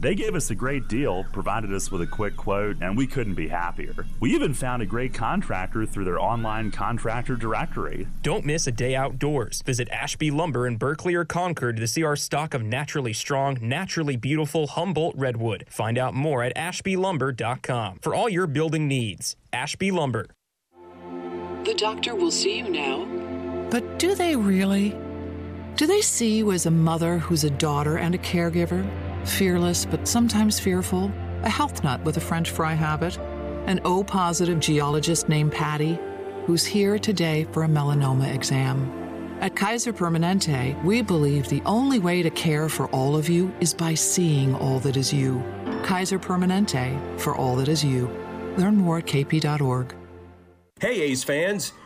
They gave us a great deal, provided us with a quick quote, and we couldn't be happier. We even found a great contractor through their online contractor directory. Don't miss a day outdoors. Visit Ashby Lumber in Berkeley or Concord to see our stock of naturally strong, naturally beautiful Humboldt Redwood. Find out more at ashbylumber.com for all your building needs. Ashby Lumber. The doctor will see you now. But do they really? Do they see you as a mother who's a daughter and a caregiver? Fearless, but sometimes fearful? A health nut with a French fry habit? An O positive geologist named Patty who's here today for a melanoma exam? At Kaiser Permanente, we believe the only way to care for all of you is by seeing all that is you. Kaiser Permanente, for all that is you. Learn more at kp.org. Hey, A's fans.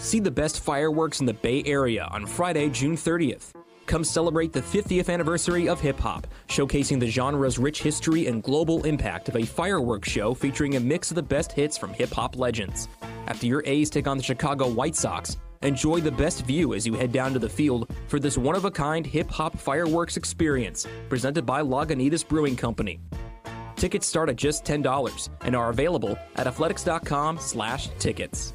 See the best fireworks in the Bay Area on Friday, June 30th. Come celebrate the 50th anniversary of hip hop, showcasing the genre's rich history and global impact of a fireworks show featuring a mix of the best hits from hip hop legends. After your A's take on the Chicago White Sox, enjoy the best view as you head down to the field for this one of a kind hip hop fireworks experience presented by Lagunitas Brewing Company. Tickets start at just $10 and are available at athletics.com/tickets.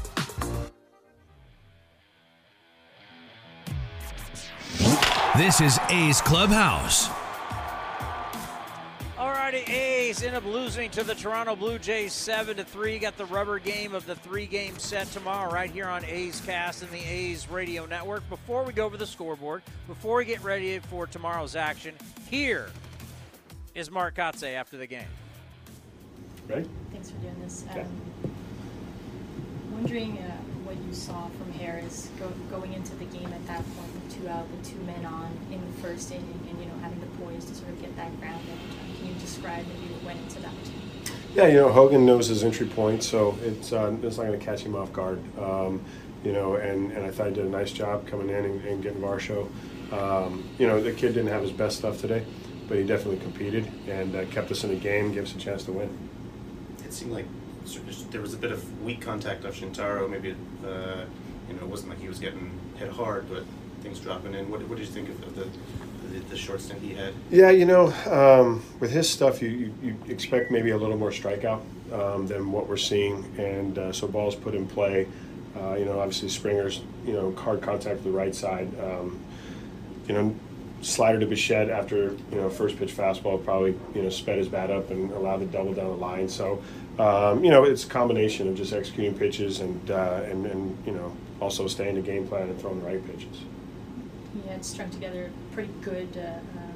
This is A's Clubhouse. Alrighty, A's end up losing to the Toronto Blue Jays seven to three. Got the rubber game of the three-game set tomorrow, right here on A's Cast and the A's Radio Network. Before we go over the scoreboard, before we get ready for tomorrow's action, here is Mark Kotsay after the game. Ready? Thanks for doing this. Um, wondering uh, what you saw from Harris go, going into the game at that point with two out, with two men on in the first inning, and you know having the poise to sort of get that ground out. Can you describe maybe what went into that? Yeah, you know Hogan knows his entry point, so it's uh, it's not going to catch him off guard. Um, you know, and, and I thought he did a nice job coming in and, and getting Varsho. Um, you know, the kid didn't have his best stuff today, but he definitely competed and uh, kept us in the game, gave us a chance to win. It seemed like there was a bit of weak contact of Shintaro. Maybe uh, you know it wasn't like he was getting hit hard, but things dropping in. What, what did you think of, of the, the, the short stint he had? Yeah, you know, um, with his stuff, you, you, you, expect maybe a little more strikeout um, than what we're seeing, and uh, so balls put in play. Uh, you know, obviously Springer's you know hard contact with the right side. Um, you know, slider to Bichette after you know first pitch fastball probably you know sped his bat up and allowed the double down the line. So um, you know it's a combination of just executing pitches and uh, and and you know also staying the game plan and throwing the right pitches. He had strung together a pretty good uh, um,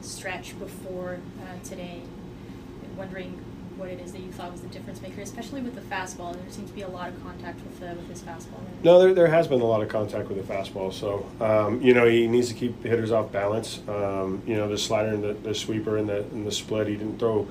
stretch before uh, today. Wondering what it is that you thought was the difference maker, especially with the fastball. There seems to be a lot of contact with the, with his fastball. No, there, there has been a lot of contact with the fastball. So um, you know he needs to keep hitters off balance. Um, you know the slider and the, the sweeper and the and the split. He didn't throw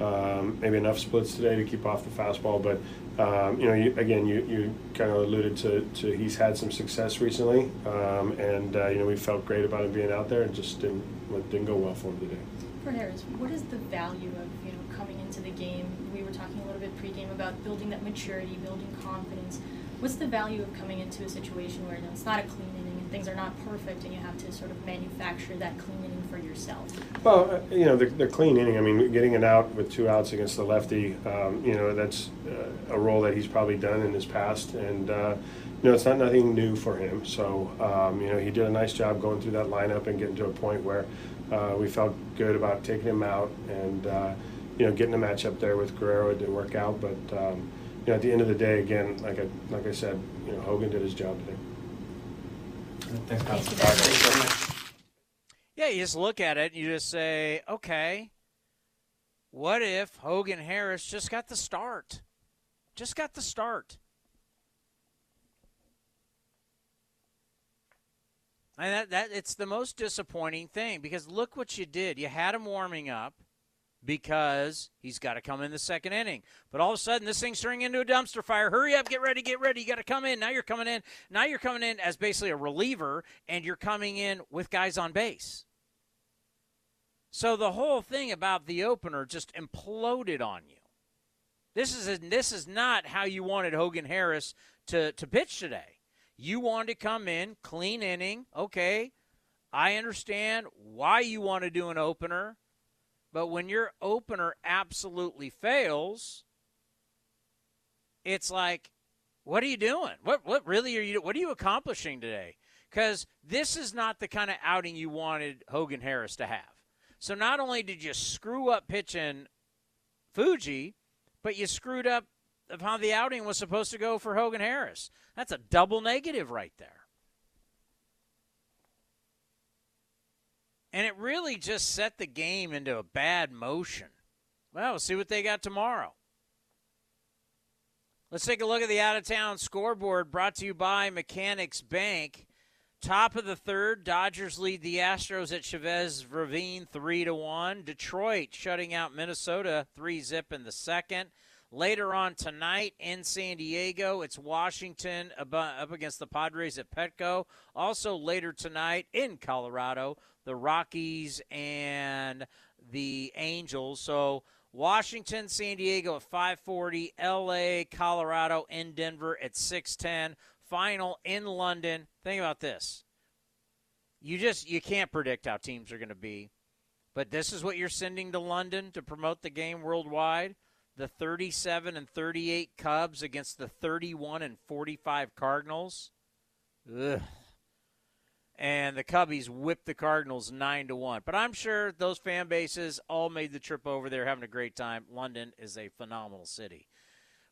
um, maybe enough splits today to keep off the fastball, but. Um, you know, you, again, you, you kind of alluded to, to he's had some success recently, um, and uh, you know we felt great about him being out there, and just didn't didn't go well for him today. For Harris, what is the value of you know coming into the game? We were talking a little bit pregame about building that maturity, building confidence. What's the value of coming into a situation where you know, it's not a clean inning things are not perfect, and you have to sort of manufacture that clean inning for yourself? Well, uh, you know, the, the, clean inning. I mean, getting it out with two outs against the lefty. Um, you know, that's uh, a role that he's probably done in his past, and uh, you know, it's not nothing new for him. So, um, you know, he did a nice job going through that lineup and getting to a point where uh, we felt good about taking him out and uh, you know getting a match up there with Guerrero. It didn't work out, but um, you know, at the end of the day, again, like I like I said, you know, Hogan did his job today. Thanks, Thanks yeah, you just look at it and you just say, okay, what if Hogan Harris just got the start? Just got the start. And that, that it's the most disappointing thing because look what you did. You had him warming up because he's got to come in the second inning. But all of a sudden, this thing's turning into a dumpster fire. Hurry up, get ready, get ready. You got to come in. Now you're coming in. Now you're coming in as basically a reliever, and you're coming in with guys on base. So the whole thing about the opener just imploded on you. This is a, this is not how you wanted Hogan Harris to, to pitch today. You wanted to come in, clean inning. Okay, I understand why you want to do an opener, but when your opener absolutely fails, it's like, what are you doing? What what really are you? What are you accomplishing today? Because this is not the kind of outing you wanted Hogan Harris to have. So not only did you screw up pitching Fuji, but you screwed up of how the outing was supposed to go for Hogan Harris. That's a double negative right there. And it really just set the game into a bad motion. Well, we'll see what they got tomorrow. Let's take a look at the out of town scoreboard brought to you by Mechanics Bank. Top of the third, Dodgers lead the Astros at Chavez Ravine 3 to 1. Detroit shutting out Minnesota 3 zip in the second. Later on tonight in San Diego, it's Washington up against the Padres at Petco. Also later tonight in Colorado, the Rockies and the Angels. So Washington, San Diego at 5:40, LA, Colorado, in Denver at 6:10. Final in London. Think about this. You just you can't predict how teams are going to be. But this is what you're sending to London to promote the game worldwide the 37 and 38 Cubs against the 31 and 45 Cardinals. Ugh. and the Cubbies whipped the Cardinals nine to one. But I'm sure those fan bases all made the trip over there, having a great time. London is a phenomenal city.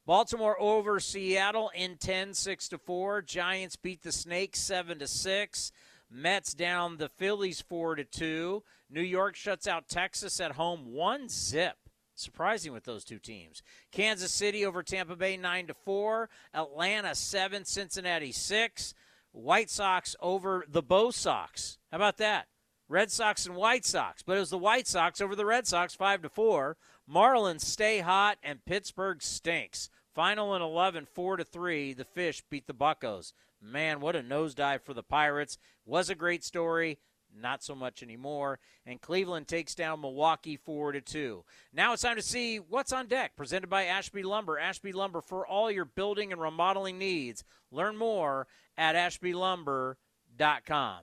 Baltimore over Seattle in 10, 6 to 4. Giants beat the Snakes 7 to 6. Mets down the Phillies 4 to 2. New York shuts out Texas at home 1 zip. Surprising with those two teams. Kansas City over Tampa Bay 9 to 4. Atlanta 7, Cincinnati 6. White Sox over the Bo Sox. How about that? Red Sox and White Sox, but it was the White Sox over the Red Sox 5 to 4. Marlins stay hot and Pittsburgh stinks. Final in 11, 4 to 3. The Fish beat the Buckos. Man, what a nosedive for the Pirates. Was a great story. Not so much anymore. And Cleveland takes down Milwaukee 4 to 2. Now it's time to see what's on deck. Presented by Ashby Lumber. Ashby Lumber for all your building and remodeling needs. Learn more at ashbylumber.com.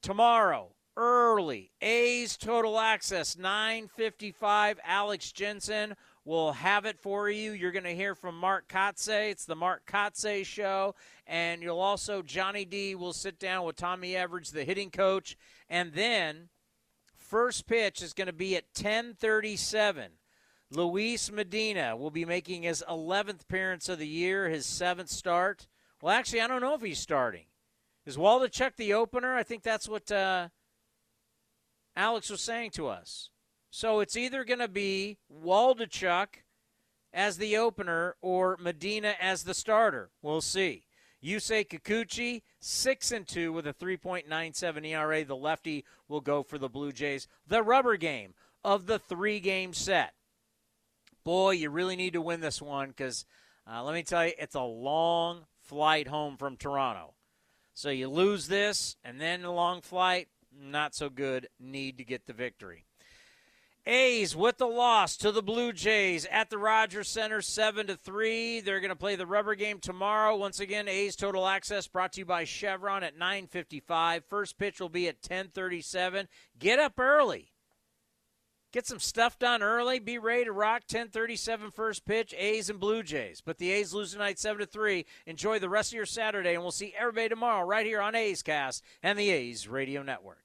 Tomorrow, early, A's Total Access 955. Alex Jensen will have it for you. You're going to hear from Mark Kotsay. It's the Mark Kotsay show. And you'll also, Johnny D will sit down with Tommy Everidge, the hitting coach. And then first pitch is going to be at 1037. Luis Medina will be making his 11th appearance of the year, his seventh start. Well, actually, I don't know if he's starting. Is Waldichuk the opener? I think that's what uh, Alex was saying to us. So it's either going to be Waldichuk as the opener or Medina as the starter. We'll see. Yusei Kikuchi, six and two with a 3.97 ERA. The lefty will go for the Blue Jays. The rubber game of the three-game set. Boy, you really need to win this one because uh, let me tell you, it's a long flight home from Toronto. So you lose this, and then a long flight, not so good. Need to get the victory. A's with the loss to the Blue Jays at the Rogers Centre, seven to three. They're going to play the rubber game tomorrow. Once again, A's Total Access brought to you by Chevron at 9:55. First pitch will be at 10:37. Get up early. Get some stuff done early. Be ready to rock. 10:37 first pitch. A's and Blue Jays. But the A's lose tonight, seven to three. Enjoy the rest of your Saturday, and we'll see everybody tomorrow right here on A's Cast and the A's Radio Network.